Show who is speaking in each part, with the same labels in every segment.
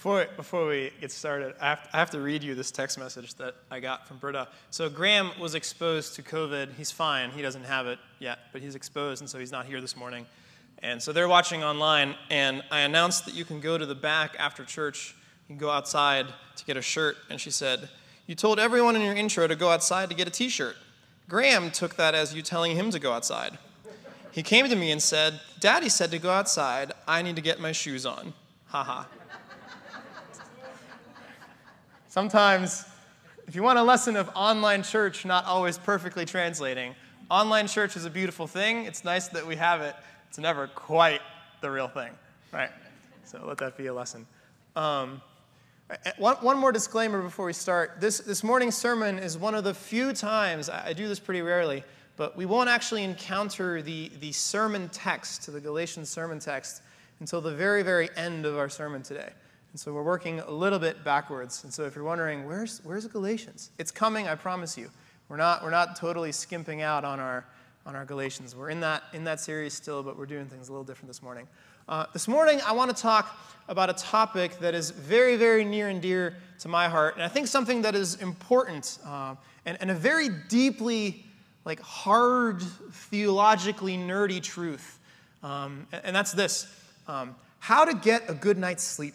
Speaker 1: Before, before we get started, I have, I have to read you this text message that I got from Britta. So, Graham was exposed to COVID. He's fine. He doesn't have it yet, but he's exposed, and so he's not here this morning. And so they're watching online, and I announced that you can go to the back after church. You can go outside to get a shirt. And she said, You told everyone in your intro to go outside to get a t shirt. Graham took that as you telling him to go outside. He came to me and said, Daddy said to go outside. I need to get my shoes on. Ha ha. Sometimes, if you want a lesson of online church not always perfectly translating, online church is a beautiful thing. It's nice that we have it. It's never quite the real thing, right? So let that be a lesson. Um, one, one more disclaimer before we start. This, this morning's sermon is one of the few times, I, I do this pretty rarely, but we won't actually encounter the, the sermon text, the Galatian sermon text, until the very, very end of our sermon today. And so we're working a little bit backwards. And so if you're wondering, where's, where's Galatians? It's coming, I promise you. We're not, we're not totally skimping out on our, on our Galatians. We're in that, in that series still, but we're doing things a little different this morning. Uh, this morning, I want to talk about a topic that is very, very near and dear to my heart, and I think something that is important uh, and, and a very deeply, like, hard, theologically nerdy truth. Um, and, and, that's this um, how to get a good night's sleep.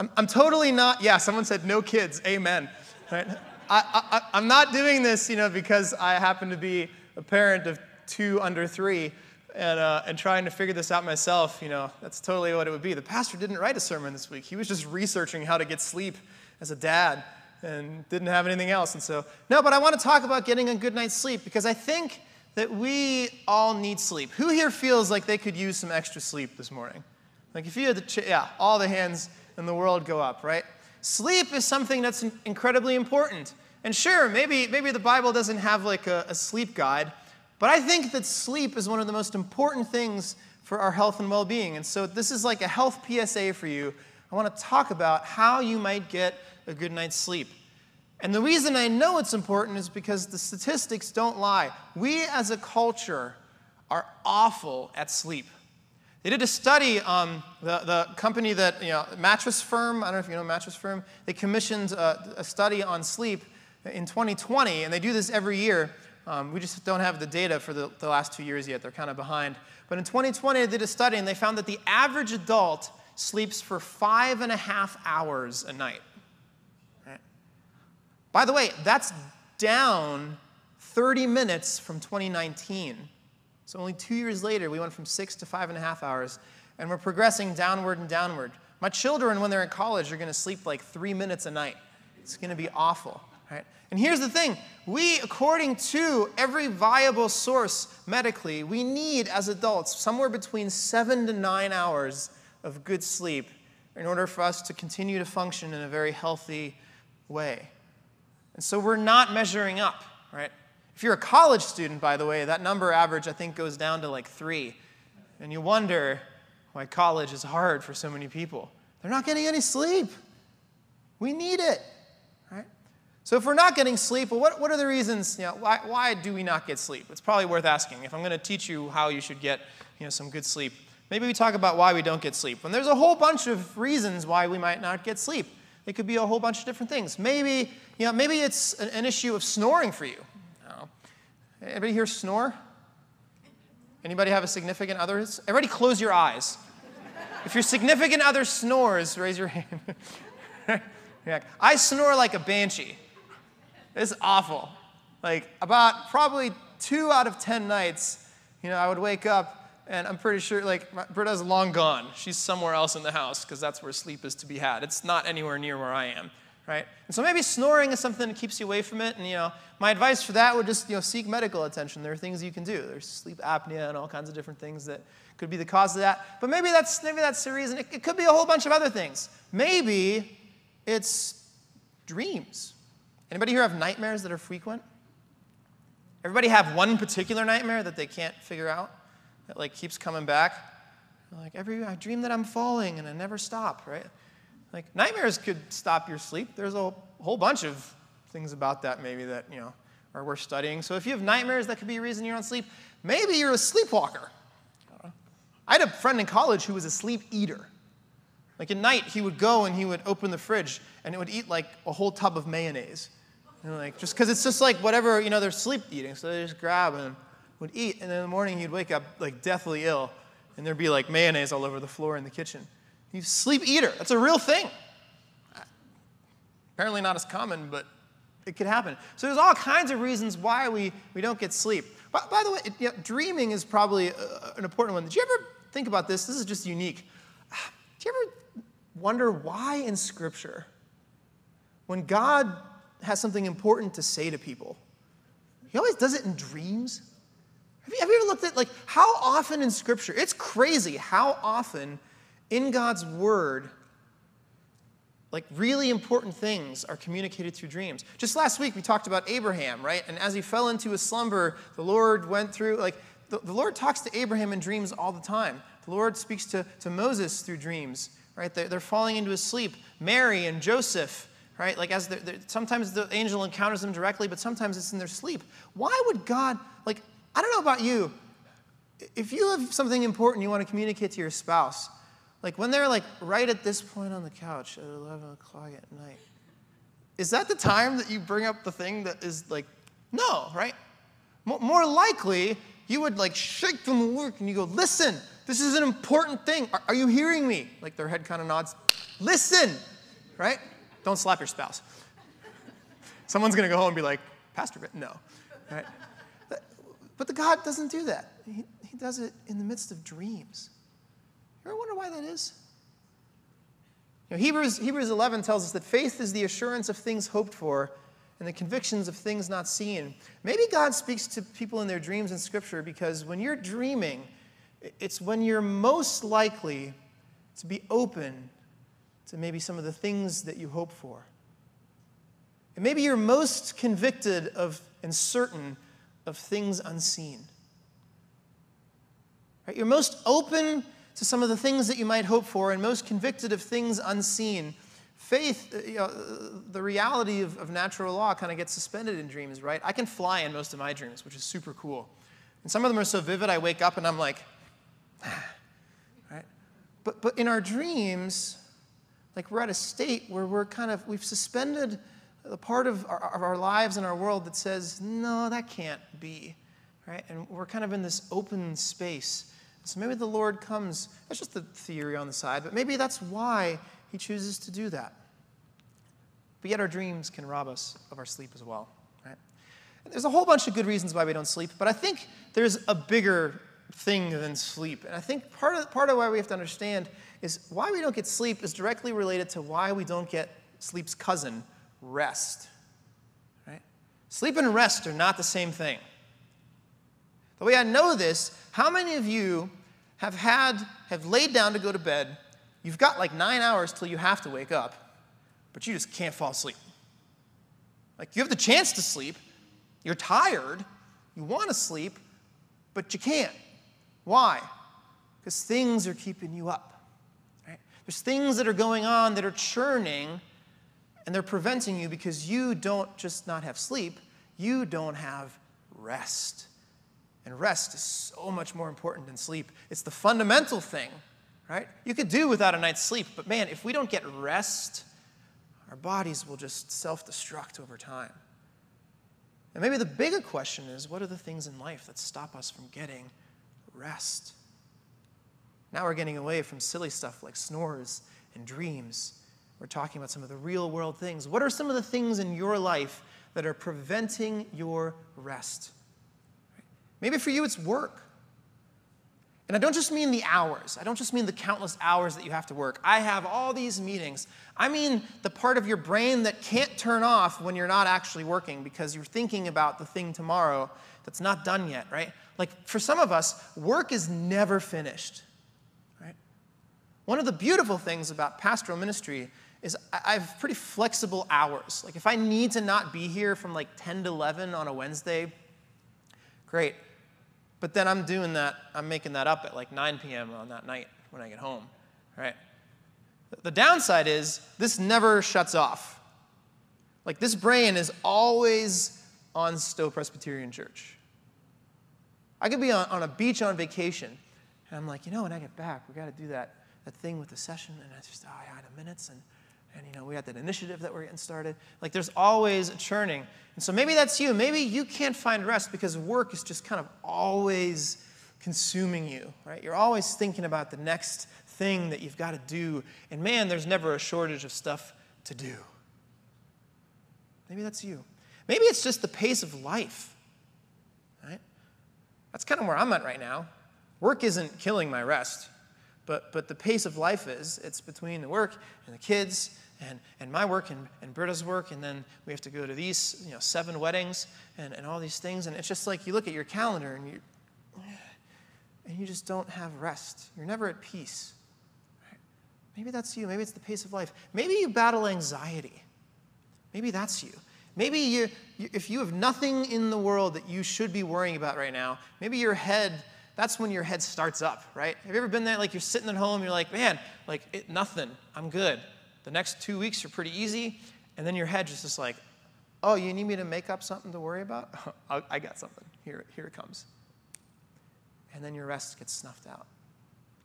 Speaker 1: I'm, I'm totally not, yeah, someone said no kids, amen. Right? I, I, I'm not doing this, you know, because I happen to be a parent of two under three and, uh, and trying to figure this out myself, you know, that's totally what it would be. The pastor didn't write a sermon this week. He was just researching how to get sleep as a dad and didn't have anything else. And so, no, but I want to talk about getting a good night's sleep because I think that we all need sleep. Who here feels like they could use some extra sleep this morning? Like if you had the, ch- yeah, all the hands in the world go up, right? Sleep is something that's incredibly important. And sure, maybe, maybe the Bible doesn't have like a, a sleep guide, but I think that sleep is one of the most important things for our health and well being. And so this is like a health PSA for you. I want to talk about how you might get a good night's sleep. And the reason I know it's important is because the statistics don't lie. We as a culture are awful at sleep. They did a study, um, the, the company that, you know, mattress firm, I don't know if you know mattress firm, they commissioned a, a study on sleep in 2020, and they do this every year. Um, we just don't have the data for the, the last two years yet. They're kind of behind. But in 2020, they did a study, and they found that the average adult sleeps for five and a half hours a night. Right? By the way, that's down 30 minutes from 2019. So only two years later, we went from six to five and a half hours, and we're progressing downward and downward. My children, when they're in college, are going to sleep like three minutes a night. It's going to be awful. Right? And here's the thing we, according to every viable source medically, we need as adults somewhere between seven to nine hours of good sleep in order for us to continue to function in a very healthy way. And so we're not measuring up, right? If you're a college student, by the way, that number average, I think, goes down to like three. And you wonder why college is hard for so many people. They're not getting any sleep. We need it, right? So if we're not getting sleep, well, what, what are the reasons? You know, why, why do we not get sleep? It's probably worth asking. If I'm going to teach you how you should get you know, some good sleep, maybe we talk about why we don't get sleep. And there's a whole bunch of reasons why we might not get sleep. It could be a whole bunch of different things. Maybe, you know, maybe it's an, an issue of snoring for you. Anybody here snore? Anybody have a significant other? Everybody close your eyes. if your significant other snores, raise your hand. I snore like a banshee. It's awful. Like about probably two out of ten nights, you know, I would wake up and I'm pretty sure like Britta's long gone. She's somewhere else in the house because that's where sleep is to be had. It's not anywhere near where I am right? And so maybe snoring is something that keeps you away from it. And you know, my advice for that would just you know seek medical attention. There are things you can do. There's sleep apnea and all kinds of different things that could be the cause of that. But maybe that's maybe that's the reason. It, it could be a whole bunch of other things. Maybe it's dreams. Anybody here have nightmares that are frequent? Everybody have one particular nightmare that they can't figure out that like keeps coming back. Like every I dream that I'm falling and I never stop, right? Like nightmares could stop your sleep. There's a whole bunch of things about that maybe that, you know, are worth studying. So if you have nightmares, that could be a reason you're on sleep. Maybe you're a sleepwalker. I had a friend in college who was a sleep eater. Like at night, he would go and he would open the fridge and it would eat like a whole tub of mayonnaise. And like just because it's just like whatever, you know, they're sleep eating, so they just grab and would eat, and in the morning he'd wake up like deathly ill, and there'd be like mayonnaise all over the floor in the kitchen. He's sleep eater. That's a real thing. Apparently not as common, but it could happen. So there's all kinds of reasons why we, we don't get sleep. By, by the way, it, you know, dreaming is probably a, an important one. Did you ever think about this? This is just unique. Do you ever wonder why in Scripture, when God has something important to say to people, he always does it in dreams? Have you, have you ever looked at like how often in Scripture, it's crazy how often in God's Word, like really important things are communicated through dreams. Just last week we talked about Abraham, right? And as he fell into a slumber, the Lord went through, like, the, the Lord talks to Abraham in dreams all the time. The Lord speaks to, to Moses through dreams, right? They're, they're falling into a sleep. Mary and Joseph, right? Like, as they're, they're, sometimes the angel encounters them directly, but sometimes it's in their sleep. Why would God, like, I don't know about you. If you have something important you want to communicate to your spouse, like when they're like right at this point on the couch at 11 o'clock at night, is that the time that you bring up the thing that is like, no, right? More likely, you would like shake them awake and you go, listen, this is an important thing. Are, are you hearing me? Like their head kind of nods. Listen, right? Don't slap your spouse. Someone's going to go home and be like, Pastor, no, right? But the God doesn't do that. He, he does it in the midst of dreams. You ever wonder why that is? You know, Hebrews, Hebrews 11 tells us that faith is the assurance of things hoped for and the convictions of things not seen. Maybe God speaks to people in their dreams in Scripture because when you're dreaming, it's when you're most likely to be open to maybe some of the things that you hope for. And maybe you're most convicted of and certain of things unseen. Right? You're most open to some of the things that you might hope for and most convicted of things unseen. Faith, uh, you know, the reality of, of natural law kind of gets suspended in dreams, right? I can fly in most of my dreams, which is super cool. And some of them are so vivid, I wake up and I'm like, right? But, but in our dreams, like we're at a state where we're kind of, we've suspended the part of our, of our lives and our world that says, no, that can't be, right? And we're kind of in this open space. So maybe the Lord comes, that's just a theory on the side, but maybe that's why He chooses to do that. But yet our dreams can rob us of our sleep as well, right? There's a whole bunch of good reasons why we don't sleep, but I think there's a bigger thing than sleep. And I think part of, part of why we have to understand is why we don't get sleep is directly related to why we don't get sleep's cousin, rest. Right? Sleep and rest are not the same thing. The way I know this, how many of you have had, have laid down to go to bed, you've got like nine hours till you have to wake up, but you just can't fall asleep? Like you have the chance to sleep, you're tired, you want to sleep, but you can't. Why? Because things are keeping you up. Right? There's things that are going on that are churning and they're preventing you because you don't just not have sleep, you don't have rest. And rest is so much more important than sleep. It's the fundamental thing, right? You could do without a night's sleep, but man, if we don't get rest, our bodies will just self destruct over time. And maybe the bigger question is what are the things in life that stop us from getting rest? Now we're getting away from silly stuff like snores and dreams we're talking about some of the real world things. What are some of the things in your life that are preventing your rest? Maybe for you it's work. And I don't just mean the hours. I don't just mean the countless hours that you have to work. I have all these meetings. I mean the part of your brain that can't turn off when you're not actually working because you're thinking about the thing tomorrow that's not done yet, right? Like for some of us, work is never finished, right? One of the beautiful things about pastoral ministry is I have pretty flexible hours. Like if I need to not be here from like 10 to 11 on a Wednesday, great. But then I'm doing that, I'm making that up at like 9 p.m. on that night when I get home, right? The downside is this never shuts off. Like this brain is always on Stowe Presbyterian Church. I could be on, on a beach on vacation, And I'm like, you know, when I get back, we got to do that, that thing with the session. And I just, oh, yeah, in a minutes. And, and, you know, we got that initiative that we're getting started. Like, there's always churning. And so maybe that's you. Maybe you can't find rest because work is just kind of always consuming you, right? You're always thinking about the next thing that you've got to do. And man, there's never a shortage of stuff to do. Maybe that's you. Maybe it's just the pace of life, right? That's kind of where I'm at right now. Work isn't killing my rest, but, but the pace of life is. It's between the work and the kids and, and my work and, and Britta's work, and then we have to go to these, you know, seven weddings and, and all these things. And it's just like you look at your calendar and you, and you just don't have rest. You're never at peace. Maybe that's you. Maybe it's the pace of life. Maybe you battle anxiety. Maybe that's you. Maybe you, if you have nothing in the world that you should be worrying about right now, maybe your head, that's when your head starts up, right? Have you ever been there? Like you're sitting at home, you're like, man, like it, nothing, I'm good. The next two weeks are pretty easy. And then your head just is like, oh, you need me to make up something to worry about? Oh, I got something. Here, here it comes. And then your rest gets snuffed out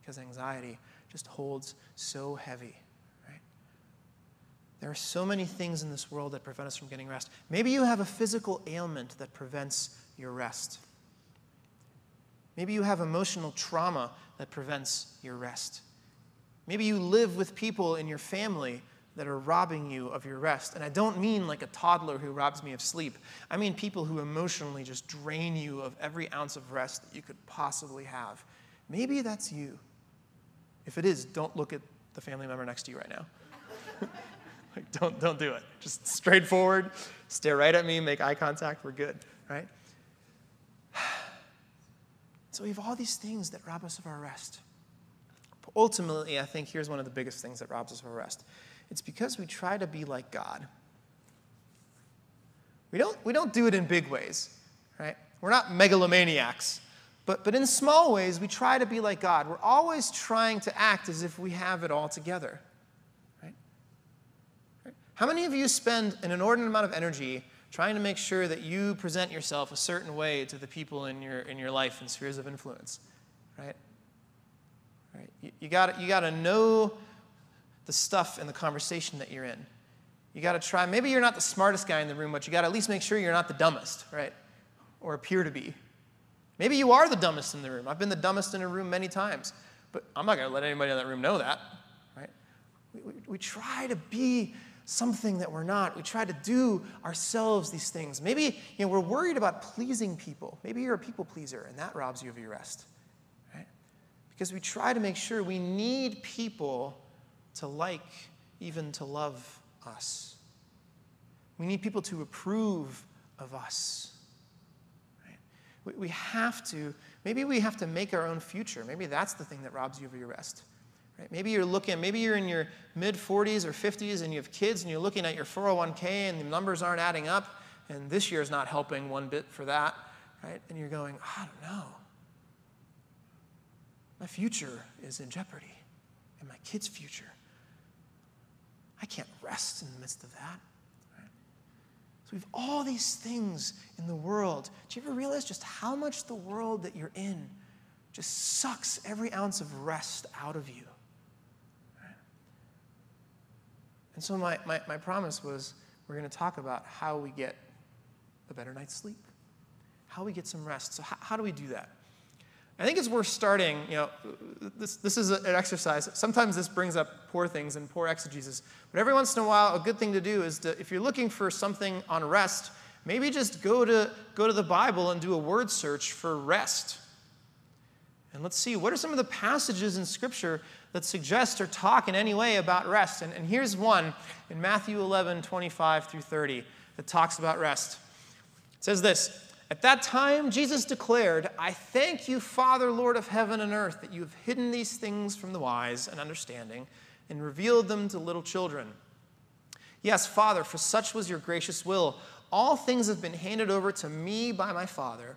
Speaker 1: because anxiety just holds so heavy. Right? There are so many things in this world that prevent us from getting rest. Maybe you have a physical ailment that prevents your rest. Maybe you have emotional trauma that prevents your rest. Maybe you live with people in your family that are robbing you of your rest. And I don't mean like a toddler who robs me of sleep. I mean people who emotionally just drain you of every ounce of rest that you could possibly have. Maybe that's you. If it is, don't look at the family member next to you right now. like, don't, don't do it. Just straightforward, stare right at me, make eye contact, we're good, right? So we have all these things that rob us of our rest. But ultimately, I think here's one of the biggest things that robs us of our rest it's because we try to be like God. We don't, we don't do it in big ways, right? We're not megalomaniacs. But, but in small ways, we try to be like God. We're always trying to act as if we have it all together. Right? How many of you spend an inordinate amount of energy trying to make sure that you present yourself a certain way to the people in your, in your life and spheres of influence? Right? right? You, you got you to know the stuff in the conversation that you're in. You got to try, maybe you're not the smartest guy in the room, but you got to at least make sure you're not the dumbest, right? Or appear to be. Maybe you are the dumbest in the room. I've been the dumbest in a room many times, but I'm not going to let anybody in that room know that, right? We, we, we, try to be something that we're not. We try to do ourselves these things. Maybe you know, we're worried about pleasing people. Maybe you're a people pleaser, and that robs you of your rest, right? Because we try to make sure we need people to like, even to love us. We need people to approve of us. We have to, maybe we have to make our own future. Maybe that's the thing that robs you of your rest. Right? Maybe you're looking, maybe you're in your mid 40s or 50s and you have kids and you're looking at your 401k and the numbers aren't adding up and this year's not helping one bit for that, right? And you're going, I don't know. My future is in jeopardy and my kid's future. I can't rest in the midst of that. So we have all these things in the world. Do you ever realize just how much the world that you're in just sucks every ounce of rest out of you? And so my, my, my promise was we're going to talk about how we get a better night's sleep, how we get some rest. So how, how do we do that? I think it's worth starting, you know, this, this is an exercise. Sometimes this brings up poor things and poor exegesis. But every once in a while, a good thing to do is to, if you're looking for something on rest, maybe just go to, go to the Bible and do a word search for rest. And let's see, what are some of the passages in Scripture that suggest or talk in any way about rest? And, and here's one in Matthew 11, 25 through 30, that talks about rest. It says this at that time, Jesus declared, I thank you, Father, Lord of heaven and earth, that you have hidden these things from the wise and understanding and revealed them to little children. Yes, Father, for such was your gracious will. All things have been handed over to me by my Father,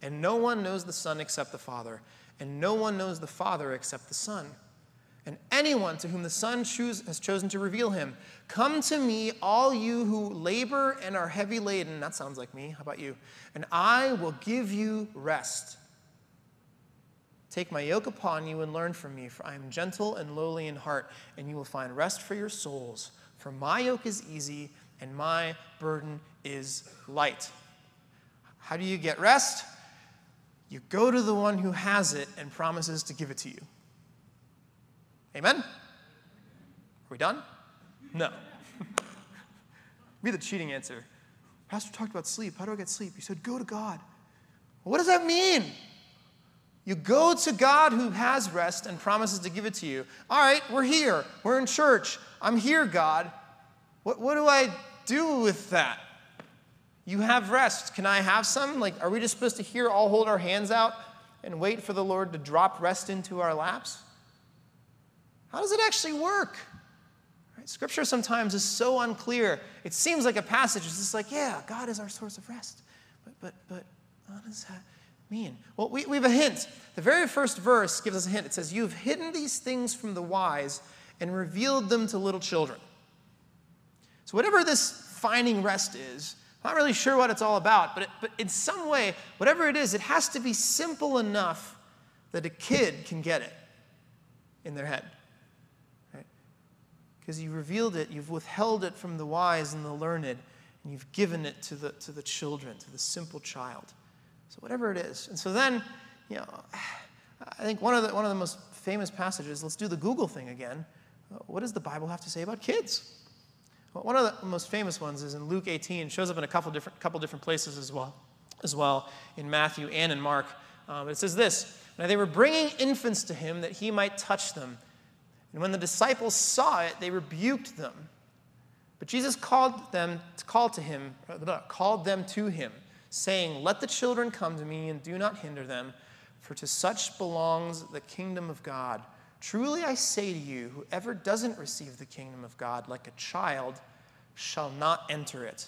Speaker 1: and no one knows the Son except the Father, and no one knows the Father except the Son and anyone to whom the Son choose, has chosen to reveal him. Come to me, all you who labor and are heavy laden. That sounds like me. How about you? And I will give you rest. Take my yoke upon you and learn from me, for I am gentle and lowly in heart, and you will find rest for your souls. For my yoke is easy and my burden is light. How do you get rest? You go to the one who has it and promises to give it to you. Amen? Are we done? No. Be the cheating answer. Pastor talked about sleep. How do I get sleep? He said, Go to God. What does that mean? You go to God who has rest and promises to give it to you. All right, we're here. We're in church. I'm here, God. What, what do I do with that? You have rest. Can I have some? Like, are we just supposed to here all hold our hands out and wait for the Lord to drop rest into our laps? How does it actually work? Right? Scripture sometimes is so unclear. It seems like a passage is just like, yeah, God is our source of rest. But, but, but, what does that mean? Well, we, we have a hint. The very first verse gives us a hint. It says, You've hidden these things from the wise and revealed them to little children. So, whatever this finding rest is, I'm not really sure what it's all about, but, it, but in some way, whatever it is, it has to be simple enough that a kid can get it in their head. Because you revealed it, you've withheld it from the wise and the learned, and you've given it to the, to the children, to the simple child. So, whatever it is. And so then, you know, I think one of the, one of the most famous passages, let's do the Google thing again. What does the Bible have to say about kids? Well, one of the most famous ones is in Luke 18. It shows up in a couple different, couple different places as well, as well in Matthew and in Mark. Um, it says this Now they were bringing infants to him that he might touch them. And when the disciples saw it, they rebuked them. But Jesus called them, called to him, called them to him saying, Let the children come to me and do not hinder them, for to such belongs the kingdom of God. Truly I say to you, whoever doesn't receive the kingdom of God like a child shall not enter it.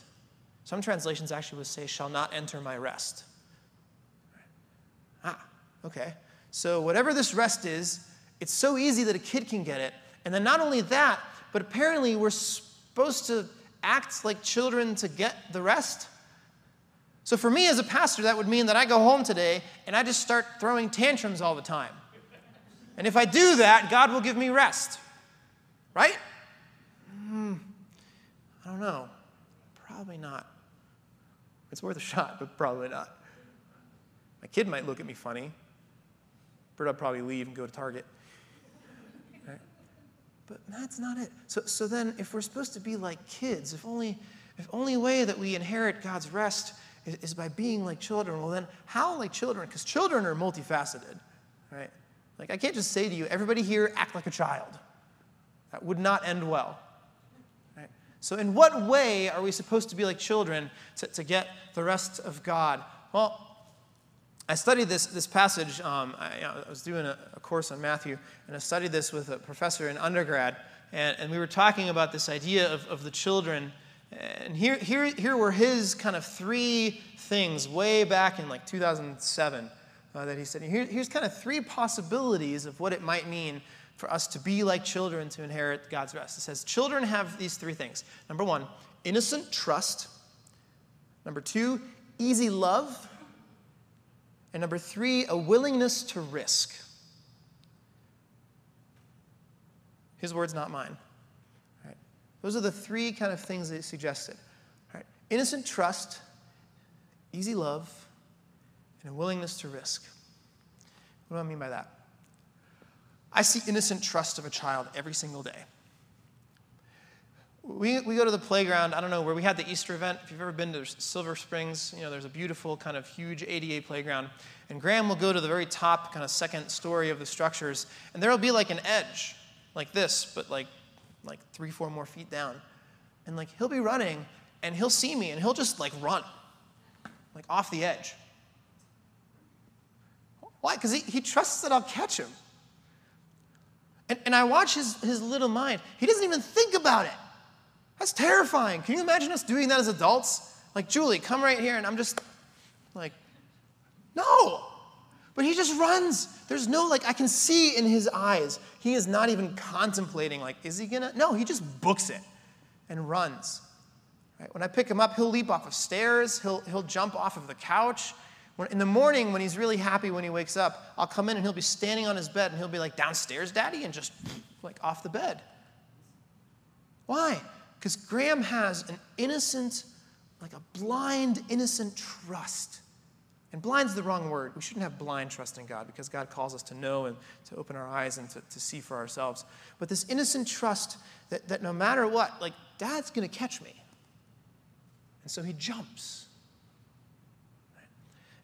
Speaker 1: Some translations actually would say, shall not enter my rest. Ah, okay. So, whatever this rest is, it's so easy that a kid can get it. And then, not only that, but apparently we're supposed to act like children to get the rest. So for me as a pastor, that would mean that I go home today and I just start throwing tantrums all the time. And if I do that, God will give me rest. Right? Hmm, I don't know. Probably not. It's worth a shot, but probably not. My kid might look at me funny, but I'd probably leave and go to Target. But that's not it. So, so then, if we're supposed to be like kids, if only, if only way that we inherit God's rest is, is by being like children. Well, then, how like children? Because children are multifaceted, right? Like, I can't just say to you, everybody here act like a child. That would not end well. Right? So, in what way are we supposed to be like children to, to get the rest of God? Well, I studied this, this passage. Um, I, I, was doing a, a, course on Matthew, and I studied this with a professor in undergrad. And, and we were talking about this idea of, of the children and here, here, here were his kind of three things way back in like 2007 uh, that he said. Here, here's kind of three possibilities of what it might mean for us to be like children to inherit God's rest. It says children have these three things. Number one, innocent trust. Number two, easy love. And number three, a willingness to risk. His words, not mine. Those are the three kind of things that he suggested. Right? Innocent trust, easy love, and a willingness to risk. What do I mean by that? I see innocent trust of a child every single day. We, we go to the playground, I don't know, where we had the Easter event. If you've ever been to Silver Springs, you know, there's a beautiful kind of huge ADA playground. And Graham will go to the very top, kind of second story of the structures, and there will be like an edge, like this, but like like three, four more feet down. And like he'll be running and he'll see me and he'll just like run, like off the edge. Why? Because he, he trusts that I'll catch him. And, and I watch his, his little mind. He doesn't even think about it. That's terrifying. Can you imagine us doing that as adults? Like, Julie, come right here. And I'm just like, no. But he just runs. There's no, like, I can see in his eyes, he is not even contemplating, like, is he gonna? No, he just books it and runs. Right? When I pick him up, he'll leap off of stairs, he'll, he'll jump off of the couch. When, in the morning, when he's really happy when he wakes up, I'll come in and he'll be standing on his bed and he'll be like, downstairs, daddy, and just like off the bed. Why? Because Graham has an innocent, like a blind, innocent trust. And blind's the wrong word. We shouldn't have blind trust in God because God calls us to know and to open our eyes and to, to see for ourselves. But this innocent trust that, that no matter what, like, dad's going to catch me. And so he jumps.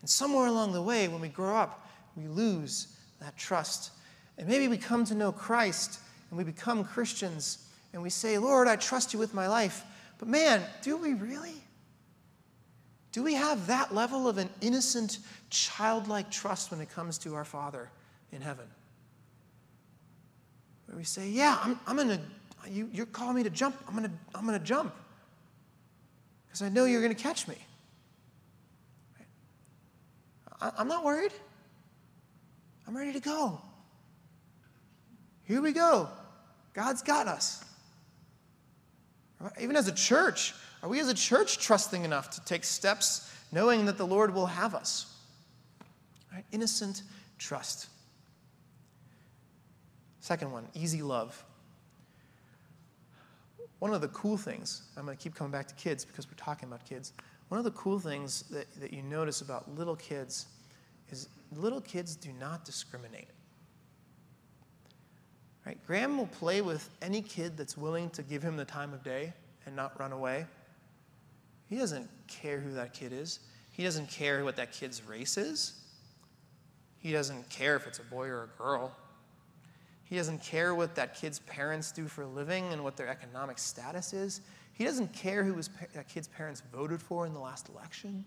Speaker 1: And somewhere along the way, when we grow up, we lose that trust. And maybe we come to know Christ and we become Christians and we say, Lord, I trust you with my life. But man, do we really? Do we have that level of an innocent, childlike trust when it comes to our Father in heaven? Where we say, Yeah, I'm, I'm going to, you, you're calling me to jump. I'm going to I'm to jump because I know you're going to catch me. I, I'm not worried. I'm ready to go. Here we go. God's got us. Even as a church, are we as a church trusting enough to take steps knowing that the Lord will have us? Right? Innocent trust. Second one, easy love. One of the cool things, I'm going to keep coming back to kids because we're talking about kids. One of the cool things that, that you notice about little kids is little kids do not discriminate. Right? Graham will play with any kid that's willing to give him the time of day and not run away. He doesn't care who that kid is. He doesn't care what that kid's race is. He doesn't care if it's a boy or a girl. He doesn't care what that kid's parents do for a living and what their economic status is. He doesn't care who his, that kid's parents voted for in the last election,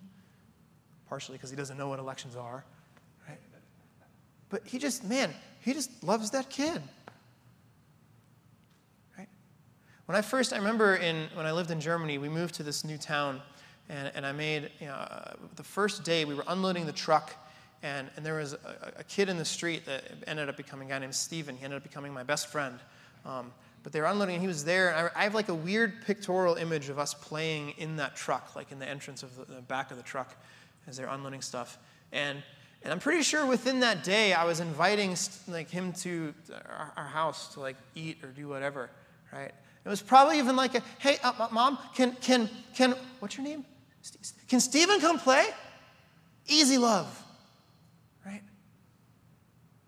Speaker 1: partially because he doesn't know what elections are. Right? But he just, man, he just loves that kid. When I first, I remember in, when I lived in Germany, we moved to this new town, and, and I made, you know, uh, the first day we were unloading the truck, and, and there was a, a, kid in the street that ended up becoming a guy named Steven. He ended up becoming my best friend. Um, but they were unloading, and he was there. And I, I, have like a weird pictorial image of us playing in that truck, like in the entrance of the, the back of the truck as they're unloading stuff. And, and I'm pretty sure within that day, I was inviting like him to our, our house to like eat or do whatever, right? It was probably even like, a, hey, uh, mom, can, can, can, what's your name? Can Stephen come play? Easy love, right?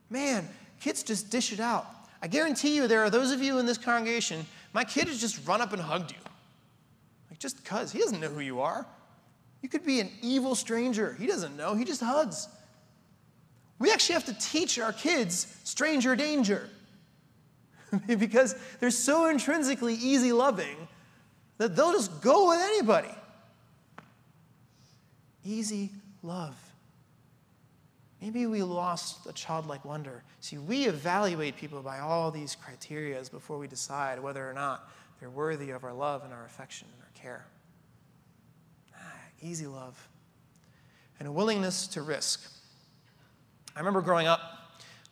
Speaker 1: Man, kids just dish it out. I guarantee you there are those of you in this congregation, my kid has just run up and hugged you. Like just because. He doesn't know who you are. You could be an evil stranger. He doesn't know. He just hugs. We actually have to teach our kids stranger danger. because they're so intrinsically easy loving that they'll just go with anybody. Easy love. Maybe we lost a childlike wonder. See, we evaluate people by all these criterias before we decide whether or not they're worthy of our love and our affection and our care. Ah, easy love. And a willingness to risk. I remember growing up,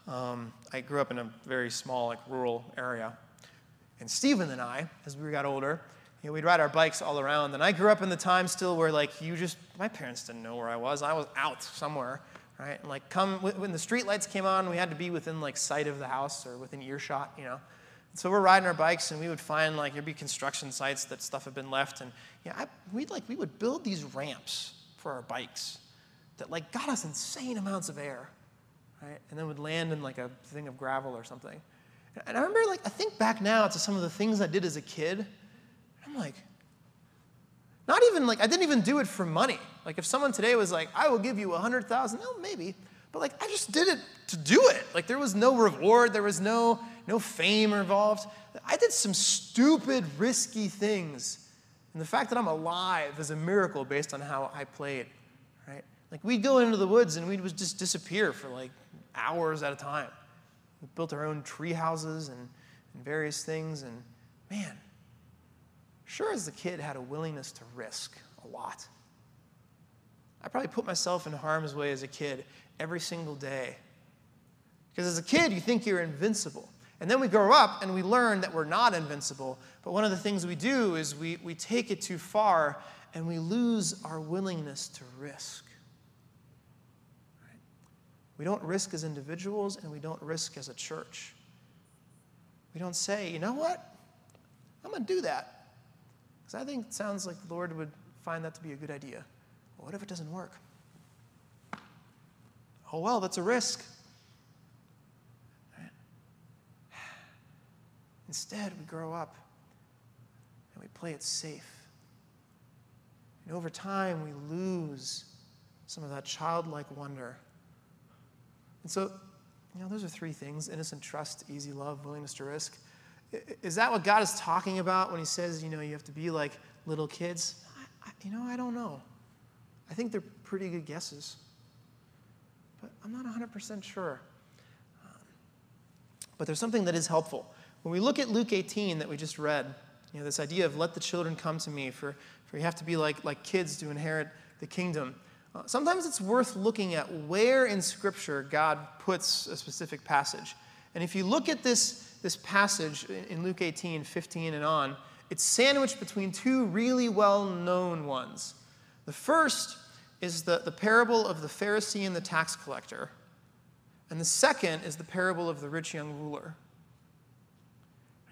Speaker 1: um, I grew up in a very small, like rural area. And Stephen and I, as we got older, you know, we'd ride our bikes all around. And I grew up in the time still where, like, you just, my parents didn't know where I was. I was out somewhere, right? And, like, come, when the street lights came on, we had to be within, like, sight of the house or within earshot, you know. So we're riding our bikes and we would find, like, there'd be construction sites that stuff had been left. And, yeah, know, we'd, like, we would build these ramps for our bikes that, like, got us insane amounts of air right? And then would land in like a thing of gravel or something. And I remember, like, I think back now to some of the things I did as a kid. I'm like, not even like, I didn't even do it for money. Like, if someone today was like, I will give you a 100,000, no, maybe. But like, I just did it to do it. Like, there was no reward, there was no, no fame involved. I did some stupid, risky things. And the fact that I'm alive is a miracle based on how I played, right? Like, we'd go into the woods and we'd just disappear for like hours at a time. We built our own tree houses and, and various things. And man, sure as the kid had a willingness to risk a lot. I probably put myself in harm's way as a kid every single day. Because as a kid, you think you're invincible. And then we grow up and we learn that we're not invincible. But one of the things we do is we, we take it too far and we lose our willingness to risk. We don't risk as individuals and we don't risk as a church. We don't say, you know what? I'm going to do that. Because I think it sounds like the Lord would find that to be a good idea. Well, what if it doesn't work? Oh, well, that's a risk. Instead, we grow up and we play it safe. And over time, we lose some of that childlike wonder. And so, you know, those are three things innocent trust, easy love, willingness to risk. Is that what God is talking about when He says, you know, you have to be like little kids? I, I, you know, I don't know. I think they're pretty good guesses, but I'm not 100% sure. Um, but there's something that is helpful. When we look at Luke 18 that we just read, you know, this idea of let the children come to me, for, for you have to be like, like kids to inherit the kingdom. Uh, sometimes it's worth looking at where in Scripture God puts a specific passage. And if you look at this, this passage in Luke 18, 15, and on, it's sandwiched between two really well known ones. The first is the, the parable of the Pharisee and the tax collector, and the second is the parable of the rich young ruler.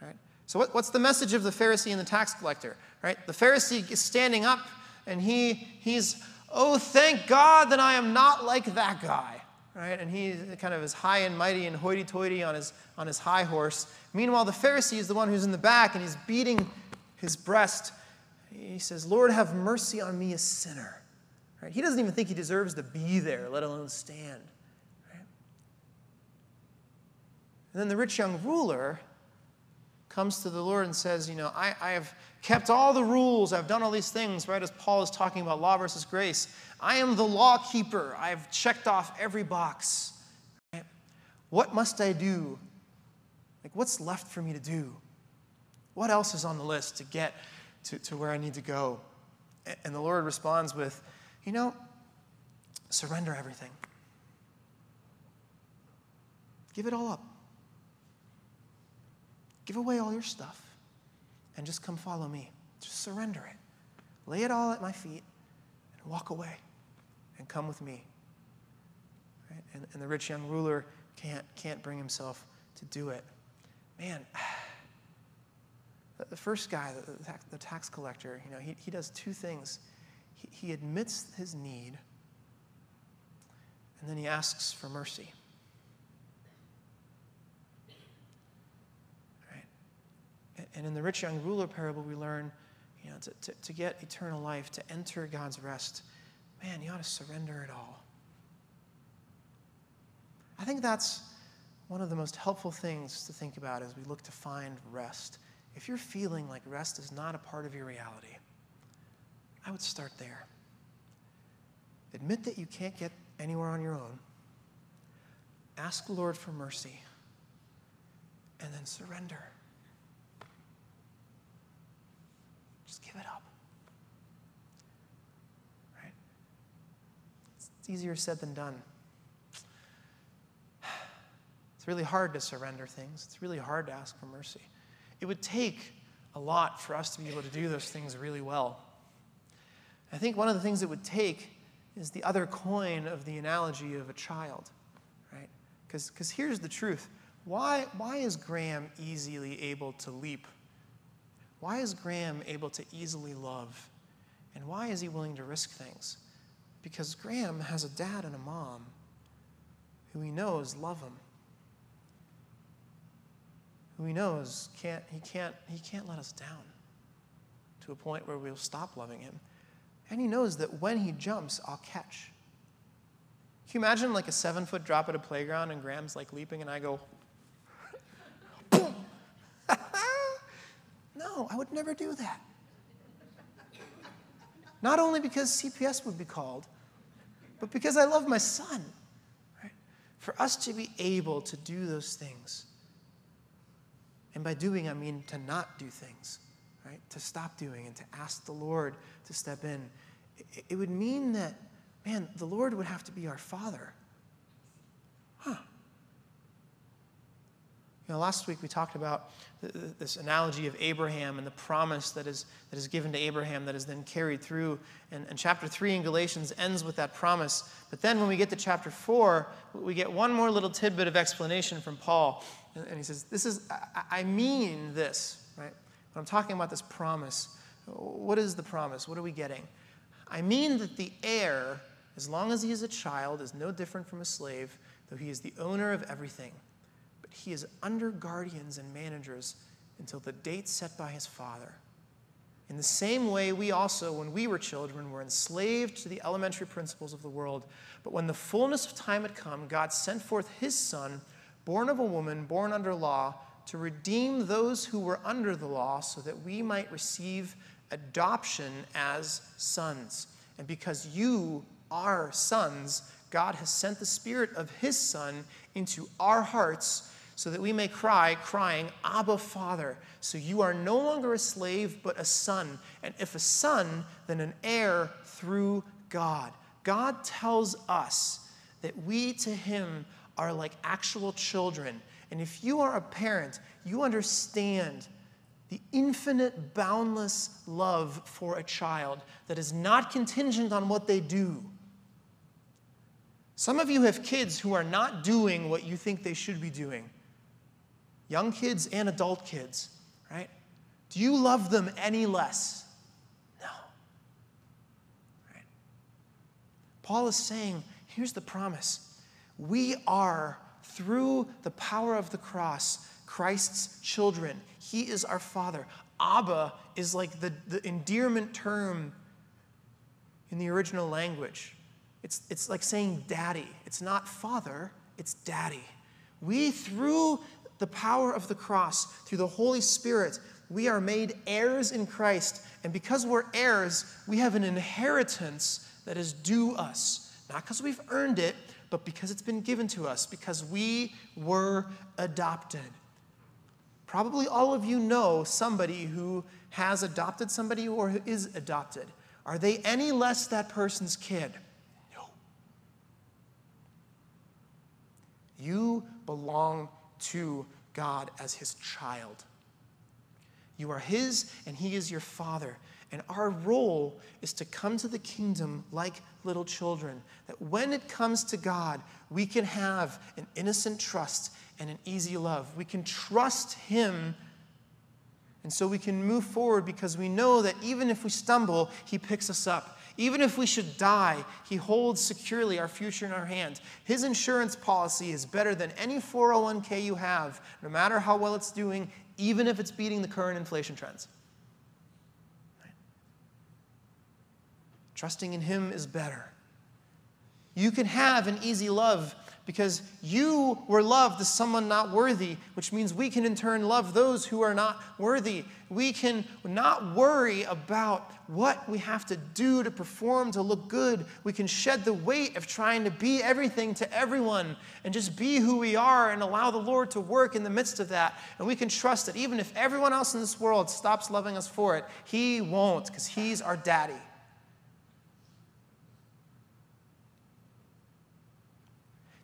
Speaker 1: Right. So, what, what's the message of the Pharisee and the tax collector? Right? The Pharisee is standing up and he, he's Oh, thank God that I am not like that guy. Right? And he kind of is high and mighty and hoity toity on his, on his high horse. Meanwhile, the Pharisee is the one who's in the back and he's beating his breast. He says, Lord, have mercy on me, a sinner. Right? He doesn't even think he deserves to be there, let alone stand. Right? And then the rich young ruler comes to the Lord and says, You know, I, I have kept all the rules, I've done all these things, right? As Paul is talking about law versus grace. I am the law keeper, I've checked off every box. Right? What must I do? Like, what's left for me to do? What else is on the list to get to, to where I need to go? And the Lord responds with, You know, surrender everything. Give it all up. Give away all your stuff and just come follow me. Just surrender it. Lay it all at my feet and walk away and come with me. Right? And, and the rich young ruler can't, can't bring himself to do it. Man, the first guy, the tax, collector, you know, he, he does two things. He, he admits his need, and then he asks for mercy. And in the rich young ruler parable, we learn you know, to, to, to get eternal life, to enter God's rest, man, you ought to surrender it all. I think that's one of the most helpful things to think about as we look to find rest. If you're feeling like rest is not a part of your reality, I would start there. Admit that you can't get anywhere on your own. Ask the Lord for mercy. And then surrender. Give it up. Right? It's easier said than done. It's really hard to surrender things, it's really hard to ask for mercy. It would take a lot for us to be able to do those things really well. I think one of the things it would take is the other coin of the analogy of a child, right? Because here's the truth. Why, why is Graham easily able to leap why is Graham able to easily love? And why is he willing to risk things? Because Graham has a dad and a mom who he knows love him. Who he knows can't he can't he can't let us down to a point where we'll stop loving him. And he knows that when he jumps, I'll catch. Can you imagine like a seven foot drop at a playground and Graham's like leaping and I go, No, I would never do that. Not only because CPS would be called, but because I love my son. Right? For us to be able to do those things, and by doing, I mean to not do things, right? To stop doing and to ask the Lord to step in. It, would mean that, man, the Lord would have to be our father. Huh. You know, last week we talked about this analogy of Abraham and the promise that is, that is given to Abraham that is then carried through. And, and chapter 3 in Galatians ends with that promise. But then when we get to chapter 4, we get one more little tidbit of explanation from Paul. And, he says, This is, I, I mean this, right? When I'm talking about this promise, what is the promise? What are we getting? I mean that the heir, as long as he is a child, is no different from a slave, though he is the owner of everything he is under guardians and managers until the date set by his father. In the same way, we also, when we were children, were enslaved to the elementary principles of the world. But when the fullness of time had come, God sent forth his Son, born of a woman, born under law, to redeem those who were under the law, so that we might receive adoption as sons. And because you are sons, God has sent the Spirit of his Son into our hearts so that we may cry, crying, Abba, Father. So you are no longer a slave, but a son. And if a son, then an heir through God. God tells us that we to him are like actual children. And if you are a parent, you understand the infinite, boundless love for a child that is not contingent on what they do. Some of you have kids who are not doing what you think they should be doing young kids and adult kids, right? Do you love them any less? No. Right? Paul is saying, here's the promise. We are, through the power of the cross, Christ's children. He is our Father. Abba is like the, the endearment term in the original language. It's, it's like saying daddy. It's not father, it's daddy. We, through the power of the cross, through the Holy Spirit, we are made heirs in Christ. And because we're heirs, we have an inheritance that is due us. Not because we've earned it, but because it's been given to us, because we were adopted. Probably all of you know somebody who has adopted somebody or who is adopted. Are they any less that person's kid? No. You belong to God as his child. You are his, and he is your father. And our role is to come to the kingdom like little children. That when it comes to God, we can have an innocent trust and an easy love. We can trust him. And so we can move forward because we know that even if we stumble, he picks us up. Even if we should die, He holds securely our future in our hands. His insurance policy is better than any 401k you have, no matter how well it's doing, even if it's beating the current inflation trends. Trusting in Him is better. You can have an easy love because you were loved as someone not worthy, which means we can in turn love those who are not worthy. We can not worry about what we have to do to perform to look good. We can shed the weight of trying to be everything to everyone and just be who we are and allow the Lord to work in the midst of that. And we can trust that even if everyone else in this world stops loving us for it, He won't because He's our daddy.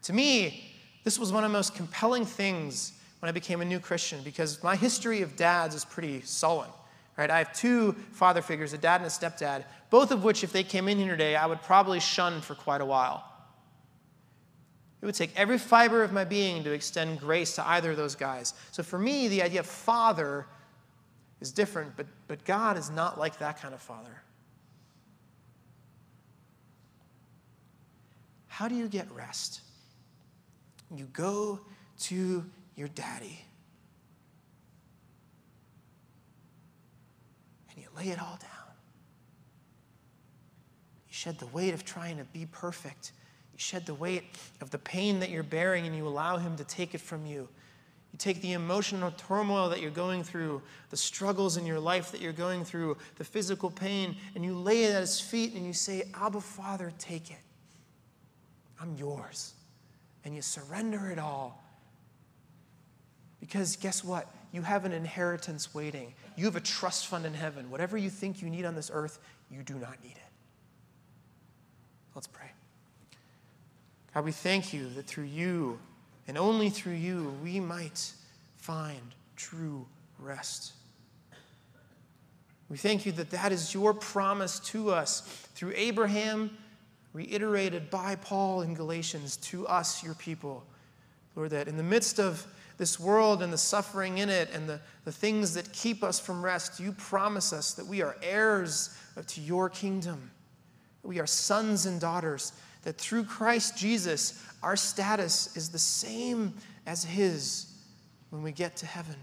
Speaker 1: To me, this was one of the most compelling things when I became a new Christian because my history of dads is pretty sullen. Right? I have two father figures, a dad and a stepdad, both of which, if they came in here today, I would probably shun for quite a while. It would take every fiber of my being to extend grace to either of those guys. So for me, the idea of father is different, but, but God is not like that kind of father. How do you get rest? You go to your daddy and you lay it all down. You shed the weight of trying to be perfect. You shed the weight of the pain that you're bearing and you allow him to take it from you. You take the emotional turmoil that you're going through, the struggles in your life that you're going through, the physical pain, and you lay it at his feet and you say, Abba, Father, take it. I'm yours and you surrender it all. Because guess what? You have an inheritance waiting. You have a trust fund in heaven. Whatever you think you need on this earth, you do not need it. Let's pray. God, we thank you that through you and only through you we might find true rest. We thank you that that is your promise to us through Abraham, reiterated by Paul in Galatians to us, your people. Lord, that in the midst of this world and the suffering in it and the, the things that keep us from rest, you promise us that we are heirs to your kingdom. We are sons and daughters, that through Christ Jesus, our status is the same as his when we get to heaven.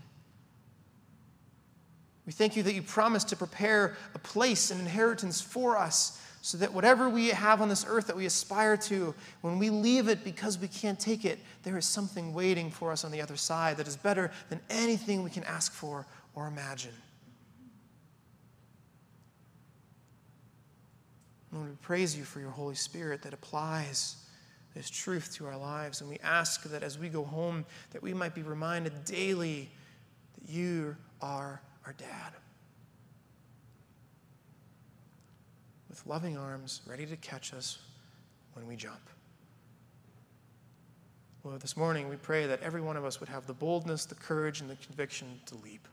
Speaker 1: We thank you that you promised to prepare a place, an inheritance for us, so that whatever we have on this earth that we aspire to, when we leave it because we can't take it, there is something waiting for us on the other side that is better than anything we can ask for or imagine. Lord, we praise you for your Holy Spirit that applies this truth to our lives. And we ask that as we go home, that we might be reminded daily that you are our dad. With loving arms ready to catch us when we jump. Lord, this morning we pray that every one of us would have the boldness, the courage, and the conviction to leap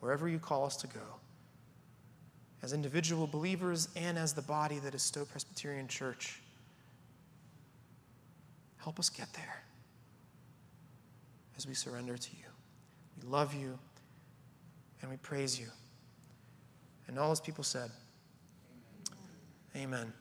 Speaker 1: wherever you call us to go as individual believers and as the body that is Stowe Presbyterian Church. Help us get there as we surrender to you. We love you and we praise you. And all his people said. Amen.